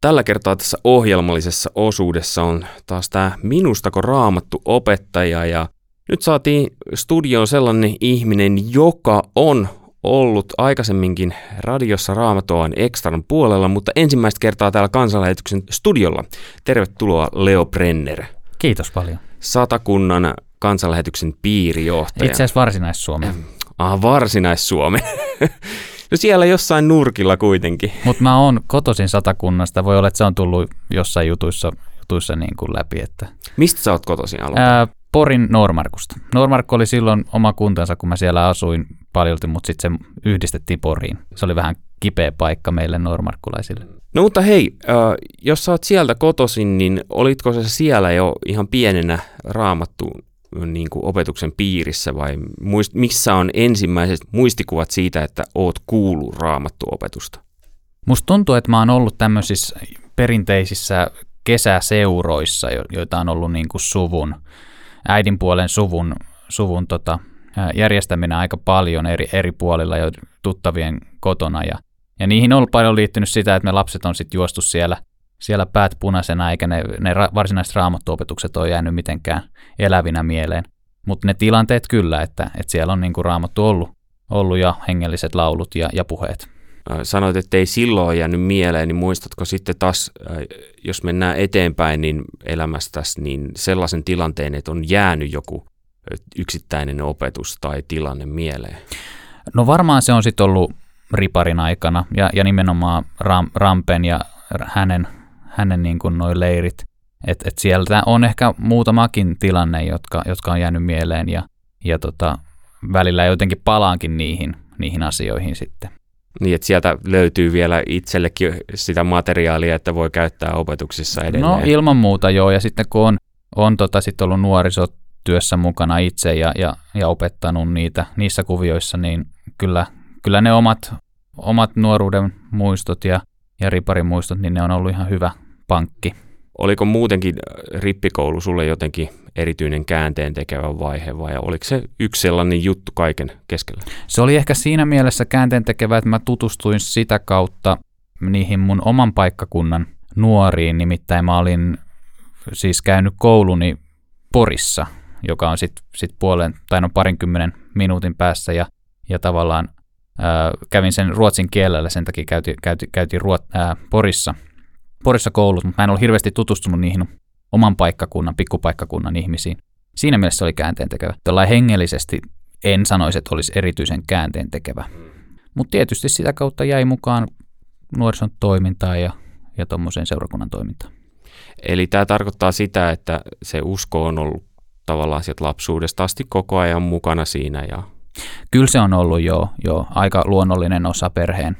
Tällä kertaa tässä ohjelmallisessa osuudessa on taas tämä Minustako raamattu opettaja ja nyt saatiin studioon sellainen ihminen, joka on ollut aikaisemminkin radiossa Raamatoan Extran puolella, mutta ensimmäistä kertaa täällä kansanlähetyksen studiolla. Tervetuloa Leo Brenner. Kiitos paljon. Satakunnan kansanlähetyksen piirijohtaja. Itse asiassa Varsinais-Suomi. Ah, Varsinais-Suomi. no siellä jossain nurkilla kuitenkin. Mutta mä oon kotoisin Satakunnasta. Voi olla, että se on tullut jossain jutuissa, jutuissa niin kuin läpi. Että... Mistä sä oot kotoisin alun? Ää, Porin Normarkusta. Normarkku oli silloin oma kuntansa, kun mä siellä asuin paljolti, mutta sitten se yhdistettiin Poriin. Se oli vähän kipeä paikka meille normarkkulaisille. No mutta hei, äh, jos sä oot sieltä kotosin, niin olitko se siellä jo ihan pienenä raamattu niin kuin opetuksen piirissä vai muist, missä on ensimmäiset muistikuvat siitä, että oot kuullut raamattuopetusta? Musta tuntuu, että mä oon ollut tämmöisissä perinteisissä kesäseuroissa, joita on ollut niin kuin suvun, äidinpuolen suvun, suvun tota, järjestäminen aika paljon eri, eri puolilla jo tuttavien kotona. Ja, ja niihin on paljon liittynyt sitä, että me lapset on sitten juostu siellä, siellä päät punaisena, eikä ne, ne ra, varsinaiset raamattuopetukset ole jäänyt mitenkään elävinä mieleen. Mutta ne tilanteet kyllä, että, että siellä on niinku raamattu ollut, ollut ja hengelliset laulut ja, ja puheet. Sanoit, että ei silloin jäänyt mieleen, niin muistatko sitten taas, jos mennään eteenpäin niin elämästäsi, niin sellaisen tilanteen, että on jäänyt joku yksittäinen opetus tai tilanne mieleen? No varmaan se on sitten ollut riparin aikana ja, ja nimenomaan Ram, Rampen ja hänen, hänen niin kuin noi leirit. että et sieltä on ehkä muutamakin tilanne, jotka, jotka on jäänyt mieleen ja, ja tota, välillä jotenkin palaankin niihin, niihin asioihin sitten. Niin, että sieltä löytyy vielä itsellekin sitä materiaalia, että voi käyttää opetuksissa edelleen. No ilman muuta joo, ja sitten kun on, on tota, sit ollut nuorisotyössä mukana itse ja, ja, ja opettanut niitä niissä kuvioissa, niin kyllä, kyllä ne omat, omat nuoruuden muistot ja, ja riparin muistot, niin ne on ollut ihan hyvä pankki. Oliko muutenkin rippikoulu sulle jotenkin erityinen käänteen tekevä vaihe vai oliko se yksi sellainen juttu kaiken keskellä? Se oli ehkä siinä mielessä käänteen tekevä, että mä tutustuin sitä kautta niihin mun oman paikkakunnan nuoriin, nimittäin mä olin siis käynyt kouluni Porissa, joka on sitten sit puolen tai no parinkymmenen minuutin päässä ja, ja tavallaan ää, kävin sen ruotsin kielellä, sen takia käytiin, käytiin, käytiin ruot, ää, Porissa, Porissa koulut, mutta mä en ole hirveästi tutustunut niihin oman paikkakunnan, pikkupaikkakunnan ihmisiin. Siinä mielessä se oli käänteen tekevä. Tällainen hengellisesti en sanoisi, että olisi erityisen käänteen tekevä. Mutta tietysti sitä kautta jäi mukaan nuorison toimintaa ja, ja tuommoiseen seurakunnan toimintaan. Eli tämä tarkoittaa sitä, että se usko on ollut tavallaan sieltä lapsuudesta asti koko ajan mukana siinä. Ja... Kyllä se on ollut jo, jo aika luonnollinen osa perheen,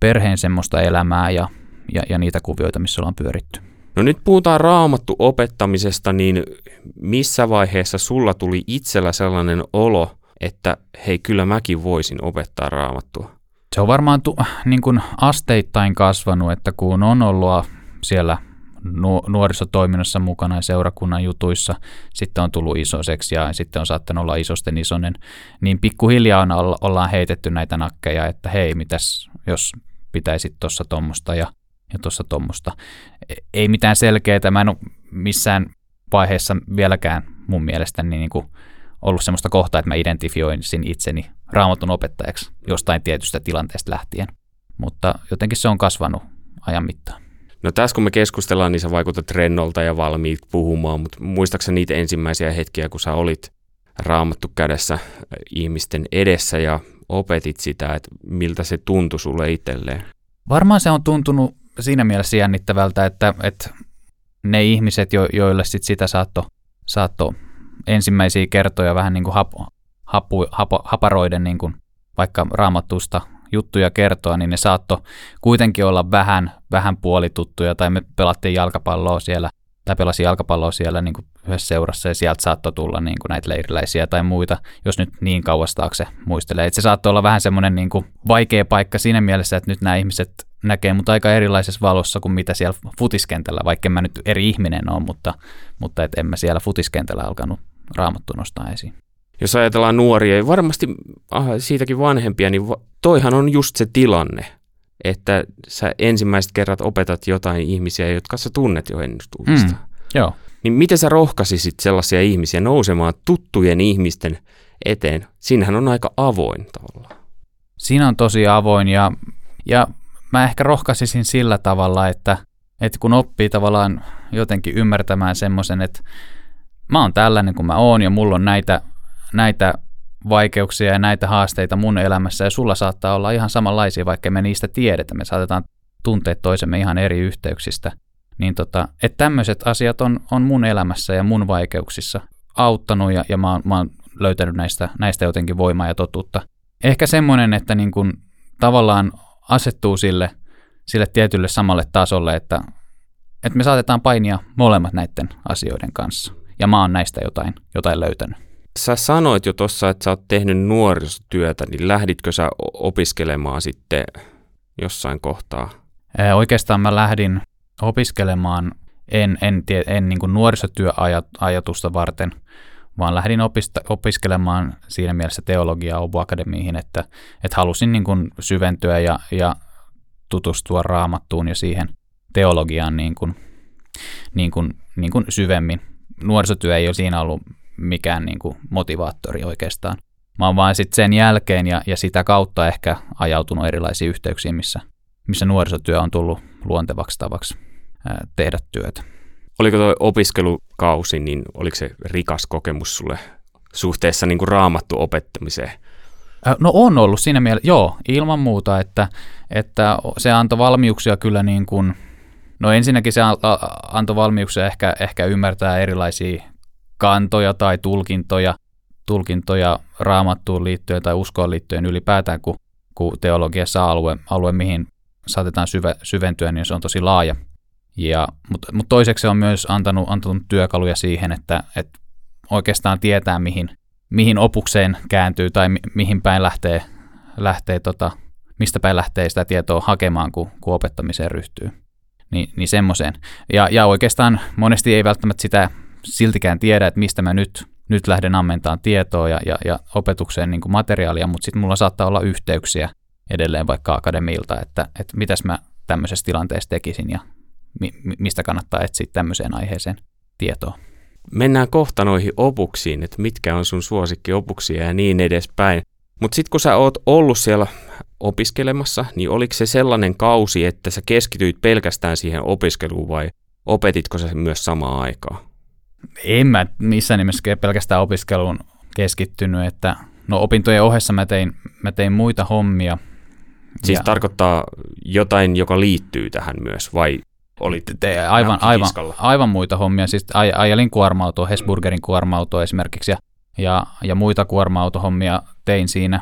perheen semmoista elämää ja, ja, ja niitä kuvioita, missä ollaan pyöritty. No nyt puhutaan raamattu opettamisesta, niin missä vaiheessa sulla tuli itsellä sellainen olo, että hei kyllä mäkin voisin opettaa raamattua? Se on varmaan tu- niin kuin asteittain kasvanut, että kun on ollut siellä nu- nuorisotoiminnassa mukana ja seurakunnan jutuissa, sitten on tullut isoseksi ja sitten on saattanut olla isosten isonen, niin pikkuhiljaa on, ollaan heitetty näitä nakkeja, että hei, mitäs jos pitäisi tuossa tuommoista ja ja tuossa tuommoista. E, ei mitään selkeää, mä en ole missään vaiheessa vieläkään mun mielestä niin kuin ollut semmoista kohtaa, että mä identifioisin itseni raamatun opettajaksi jostain tietystä tilanteesta lähtien. Mutta jotenkin se on kasvanut ajan mittaan. No tässä kun me keskustellaan, niin sä vaikutat rennolta ja valmiit puhumaan, mutta muistaakseni niitä ensimmäisiä hetkiä, kun sä olit raamattu kädessä ihmisten edessä ja opetit sitä, että miltä se tuntui sulle itselleen? Varmaan se on tuntunut siinä mielessä jännittävältä, että, että ne ihmiset, jo, joille sit sitä saatto, saatto ensimmäisiä kertoja vähän niin kuin hap, hapu, hapo, haparoiden niin kuin vaikka raamattusta juttuja kertoa, niin ne saatto kuitenkin olla vähän, vähän puolituttuja, tai me pelattiin jalkapalloa siellä, tai pelasin jalkapalloa siellä niin kuin yhdessä seurassa, ja sieltä saattoi tulla niin kuin näitä leiriläisiä tai muita, jos nyt niin kauas taakse muistelee. Et se saattoi olla vähän semmoinen niin vaikea paikka siinä mielessä, että nyt nämä ihmiset näkee mut aika erilaisessa valossa kuin mitä siellä futiskentällä, vaikka mä nyt eri ihminen on, mutta, mutta et en mä siellä futiskentällä alkanut raamattu nostaa esiin. Jos ajatellaan nuoria ja varmasti ah, siitäkin vanhempia, niin toihan on just se tilanne, että sä ensimmäiset kerrat opetat jotain ihmisiä, jotka sä tunnet jo ennustuudesta. Mm, joo. Niin miten sä rohkaisisit sellaisia ihmisiä nousemaan tuttujen ihmisten eteen? Siinähän on aika avoin tavallaan. Siinä on tosi avoin ja, ja mä ehkä rohkaisisin sillä tavalla, että, että kun oppii tavallaan jotenkin ymmärtämään semmoisen, että mä oon tällainen kuin mä oon ja mulla on näitä, näitä vaikeuksia ja näitä haasteita mun elämässä ja sulla saattaa olla ihan samanlaisia, vaikka me niistä tiedetä. Me saatetaan tuntea toisemme ihan eri yhteyksistä. Niin tota, että tämmöiset asiat on, on mun elämässä ja mun vaikeuksissa auttanut ja, ja mä, oon, mä oon löytänyt näistä, näistä jotenkin voimaa ja totuutta. Ehkä semmoinen, että niin kun tavallaan asettuu sille, sille tietylle samalle tasolle, että, että me saatetaan painia molemmat näiden asioiden kanssa. Ja mä oon näistä jotain, jotain löytänyt. Sä sanoit jo tuossa, että sä oot tehnyt nuorisotyötä, niin lähditkö sä opiskelemaan sitten jossain kohtaa? Oikeastaan mä lähdin opiskelemaan en, en, tie, en niin nuorisotyöajatusta varten, vaan lähdin opista, opiskelemaan siinä mielessä teologiaa Obu Akademiihin, että, että halusin niin kuin syventyä ja, ja tutustua raamattuun ja siihen teologiaan niin kuin, niin kuin, niin kuin syvemmin. Nuorisotyö ei ole siinä ollut mikään niin kuin motivaattori oikeastaan. Mä oon vaan sitten sen jälkeen ja, ja sitä kautta ehkä ajautunut erilaisiin yhteyksiin, missä, missä nuorisotyö on tullut luontevaksi tavaksi ää, tehdä työtä. Oliko tuo opiskelukausi, niin oliko se rikas kokemus sulle suhteessa niin kuin raamattu opettamiseen? No on ollut siinä mielessä, joo, ilman muuta, että, että se antoi valmiuksia kyllä niin kuin, no ensinnäkin se antoi valmiuksia ehkä, ehkä ymmärtää erilaisia kantoja tai tulkintoja, tulkintoja raamattuun liittyen tai uskoon liittyen ylipäätään, kun, kun teologiassa alue, alue, mihin saatetaan syve, syventyä, niin se on tosi laaja. Ja, mutta, mutta toiseksi se on myös antanut, antanut työkaluja siihen, että, että oikeastaan tietää, mihin, mihin opukseen kääntyy tai mi, mihin päin lähtee, lähtee tota, mistä päin lähtee sitä tietoa hakemaan, kun, kun opettamiseen ryhtyy. Ni, niin semmoiseen. Ja, ja oikeastaan monesti ei välttämättä sitä siltikään tiedä, että mistä mä nyt, nyt lähden ammentamaan tietoa ja, ja, ja opetukseen niin kuin materiaalia, mutta sitten mulla saattaa olla yhteyksiä edelleen vaikka akademilta, että, että mitäs mä tämmöisessä tilanteessa tekisin ja mistä kannattaa etsiä tämmöiseen aiheeseen tietoa. Mennään kohta noihin opuksiin, että mitkä on sun suosikkiopuksia ja niin edespäin. Mutta sitten kun sä oot ollut siellä opiskelemassa, niin oliko se sellainen kausi, että sä keskityit pelkästään siihen opiskeluun vai opetitko sä myös samaan aikaan? En mä missään nimessä pelkästään opiskeluun keskittynyt, että no opintojen ohessa mä tein, mä tein muita hommia. Siis ja, tarkoittaa jotain, joka liittyy tähän myös, vai oli te, aivan, aivan, aivan muita hommia. Siis aj, ajelin kuorma-autoa, Hesburgerin kuorma-autoa esimerkiksi, ja, ja, ja muita kuorma-autohommia tein siinä.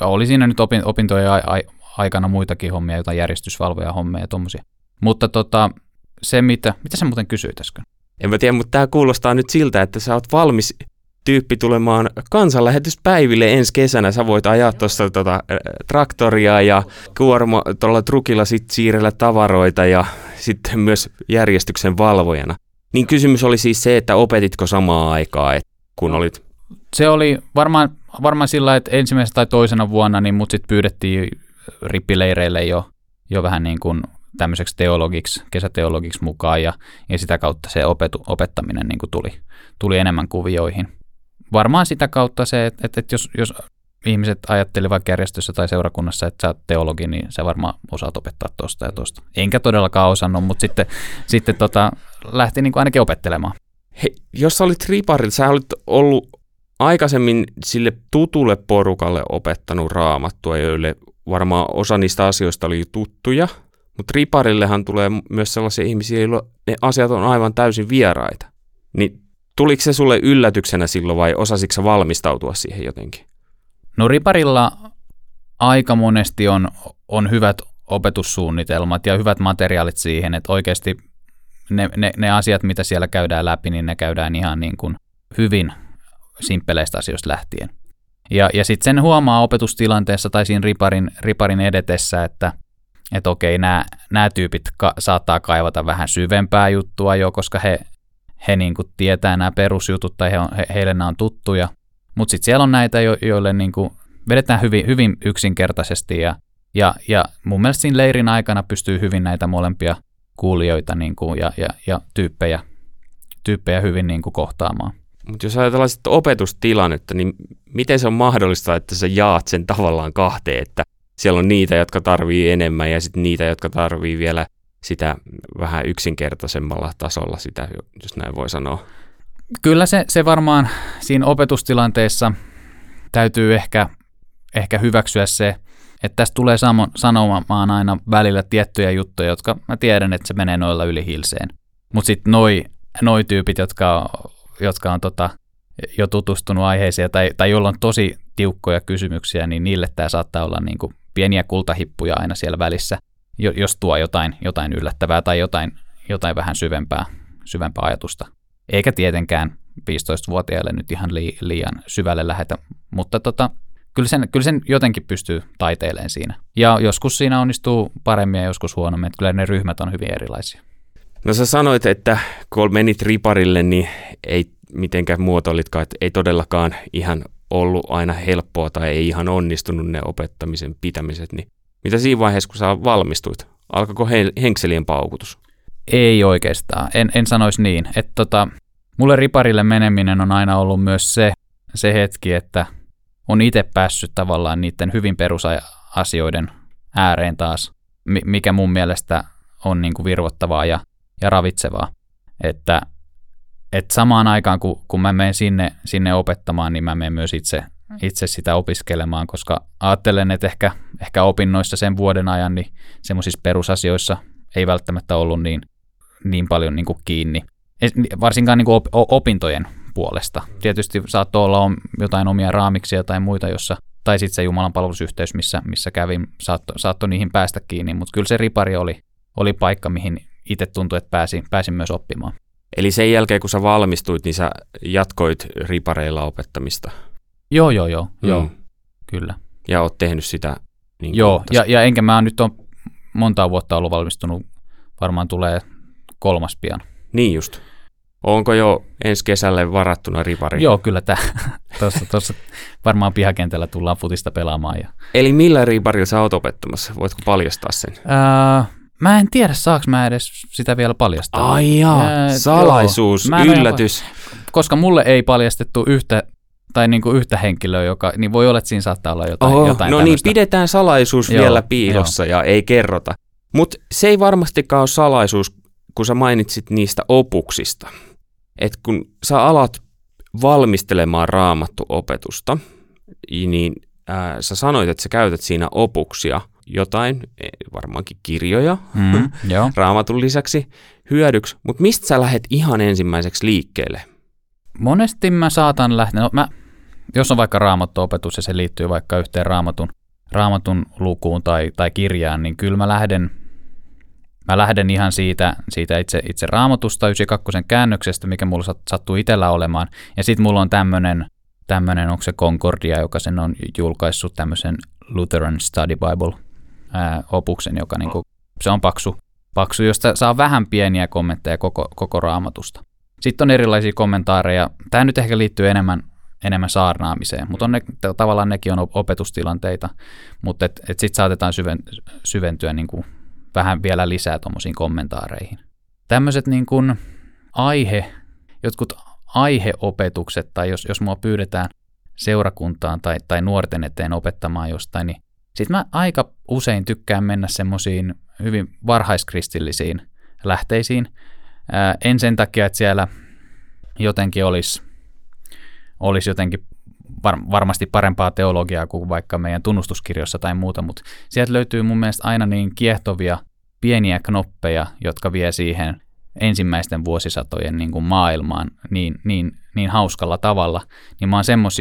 Oli siinä nyt opin, opintojen a, a, aikana muitakin hommia, jotain järjestysvalvoja hommia ja tuommoisia. Mutta tota, se, mitä, mitä sä muuten kysyit äsken? En mä tiedä, mutta tämä kuulostaa nyt siltä, että sä oot valmis tyyppi tulemaan kansanlähetyspäiville ensi kesänä. Sä voit ajaa tuossa tota, traktoria ja kuorma tuolla trukilla sit siirrellä tavaroita ja sitten myös järjestyksen valvojana. Niin kysymys oli siis se, että opetitko samaa aikaa, kun olit... Se oli varmaan, varmaan sillä, että ensimmäisenä tai toisena vuonna niin mut sitten pyydettiin rippileireille jo, jo vähän niin kuin tämmöiseksi teologiksi, kesäteologiksi mukaan ja, ja sitä kautta se opetu, opettaminen niin kuin tuli, tuli enemmän kuvioihin. Varmaan sitä kautta se, että, että, että jos, jos ihmiset ajatteli vaikka järjestössä tai seurakunnassa, että sä oot teologi, niin sä varmaan osaat opettaa tuosta ja tuosta. Enkä todellakaan osannut, mutta sitten, sitten tota, lähti niin kuin ainakin opettelemaan. Hei, jos sä olit riparilla, sä olit ollut aikaisemmin sille tutulle porukalle opettanut raamattua, joille varmaan osa niistä asioista oli tuttuja, mutta riparillehan tulee myös sellaisia ihmisiä, joilla ne asiat on aivan täysin vieraita. Niin tuliko se sulle yllätyksenä silloin vai osasitko valmistautua siihen jotenkin? No riparilla aika monesti on, on hyvät opetussuunnitelmat ja hyvät materiaalit siihen, että oikeasti ne, ne, ne asiat, mitä siellä käydään läpi, niin ne käydään ihan niin kuin hyvin simppeleistä asioista lähtien. Ja, ja sitten sen huomaa opetustilanteessa tai siinä riparin, riparin edetessä, että että okei, nämä tyypit ka- saattaa kaivata vähän syvempää juttua jo, koska he, he niin kuin tietää nämä perusjutut tai he on, he, heille nämä on tuttuja. Mutta sitten siellä on näitä, jo, joille niin kuin vedetään hyvin, hyvin yksinkertaisesti ja, Ja, ja mun mielestä siinä leirin aikana pystyy hyvin näitä molempia kuulijoita niin kuin, ja, ja, ja tyyppejä, tyyppejä hyvin niin kuin kohtaamaan. Mutta jos ajatellaan sitten opetustilannetta, niin miten se on mahdollista, että sä jaat sen tavallaan kahteen, että siellä on niitä, jotka tarvii enemmän ja sitten niitä, jotka tarvii vielä sitä vähän yksinkertaisemmalla tasolla sitä, jos näin voi sanoa. Kyllä se, se varmaan siinä opetustilanteessa täytyy ehkä, ehkä hyväksyä se, että tästä tulee sanomaan aina välillä tiettyjä juttuja, jotka mä tiedän, että se menee noilla yli hilseen. Mutta sitten noi, noi tyypit, jotka, jotka on tota, jo tutustunut aiheeseen tai, tai joilla on tosi tiukkoja kysymyksiä, niin niille tämä saattaa olla niinku pieniä kultahippuja aina siellä välissä, jos tuo jotain, jotain yllättävää tai jotain, jotain vähän syvempää, syvempää ajatusta. Eikä tietenkään 15-vuotiaille nyt ihan liian syvälle lähetä, mutta tota, kyllä, sen, kyllä sen jotenkin pystyy taiteileen siinä. Ja joskus siinä onnistuu paremmin ja joskus huonommin, että kyllä ne ryhmät on hyvin erilaisia. No sä sanoit, että kun menit riparille, niin ei mitenkään muotoilitkaan, että ei todellakaan ihan ollut aina helppoa tai ei ihan onnistunut ne opettamisen pitämiset, niin mitä siinä vaiheessa, kun sä valmistuit? Alkoiko henkselien paukutus? Ei oikeastaan, en, en sanoisi niin. Että tota, mulle riparille meneminen on aina ollut myös se, se hetki, että on itse päässyt tavallaan niiden hyvin perusasioiden ääreen taas, mikä mun mielestä on niin kuin virvottavaa ja, ja ravitsevaa. Että et samaan aikaan, kun, kun mä menen sinne, sinne opettamaan, niin mä menen myös itse, itse sitä opiskelemaan, koska ajattelen, että ehkä, ehkä opinnoissa sen vuoden ajan niin semmoisissa perusasioissa ei välttämättä ollut niin, niin paljon niin kuin kiinni, varsinkaan niin kuin op, opintojen puolesta. Tietysti saattoi olla jotain omia raamiksia tai muita, jossa, tai sitten se Jumalan palvelusyhteys, missä, missä kävin, saattoi saatto niihin päästä kiinni, mutta kyllä se ripari oli, oli paikka, mihin itse tuntui, että pääsin, pääsin myös oppimaan. Eli sen jälkeen, kun sä valmistuit, niin sä jatkoit ripareilla opettamista? Joo, joo, joo, mm. joo, kyllä. Ja oot tehnyt sitä? Niin joo, ja, ja enkä mä nyt on monta vuotta ollut valmistunut, varmaan tulee kolmas pian. Niin just. Onko jo ensi kesälle varattuna ripari? Joo, kyllä tämä. Tuossa, tuossa varmaan pihakentällä tullaan futista pelaamaan. Ja... Eli millä riparilla sä oot opettamassa? Voitko paljastaa sen? Öö, Mä en tiedä, saaks mä edes sitä vielä paljastaa. Ai jaa, Ää, salaisuus, joo, yllätys. koska mulle ei paljastettu yhtä tai niin kuin yhtä henkilöä, joka, niin voi olla, että siinä saattaa olla jotain, Oho, jotain No niin, tämmöistä. niin, pidetään salaisuus joo, vielä piilossa joo. ja ei kerrota. Mutta se ei varmastikaan ole salaisuus, kun sä mainitsit niistä opuksista. Että kun sä alat valmistelemaan raamattuopetusta, niin ää, sä sanoit, että sä käytät siinä opuksia – jotain, e, varmaankin kirjoja mm, raamatun lisäksi hyödyksi, mutta mistä sä lähdet ihan ensimmäiseksi liikkeelle? Monesti mä saatan lähteä, no mä, jos on vaikka raamattuopetus ja se liittyy vaikka yhteen raamatun, raamatun lukuun tai, tai kirjaan, niin kyllä mä lähden, mä lähden ihan siitä, siitä itse, itse raamatusta 92 käännöksestä, mikä mulla sattuu itsellä olemaan. Ja sitten mulla on tämmöinen, tämmöinen, onko se Concordia, joka sen on julkaissut tämmöisen Lutheran Study Bible ää, opuksen, joka niin kuin, se on paksu, paksu, josta saa vähän pieniä kommentteja koko, koko raamatusta. Sitten on erilaisia kommentaareja. Tämä nyt ehkä liittyy enemmän, enemmän saarnaamiseen, mutta on ne, tavallaan nekin on opetustilanteita, mutta et, et sitten saatetaan syven, syventyä niin kuin vähän vielä lisää tuommoisiin kommentaareihin. Tämmöiset niin kuin aihe, jotkut aiheopetukset, tai jos, jos mua pyydetään seurakuntaan tai, tai nuorten eteen opettamaan jostain, niin sitten mä aika usein tykkään mennä semmoisiin hyvin varhaiskristillisiin lähteisiin. Ää, en sen takia, että siellä jotenkin olisi, olisi jotenkin var, varmasti parempaa teologiaa kuin vaikka meidän tunnustuskirjossa tai muuta, mutta sieltä löytyy mun mielestä aina niin kiehtovia pieniä knoppeja, jotka vie siihen ensimmäisten vuosisatojen niin kuin maailmaan niin, niin, niin hauskalla tavalla, niin mä oon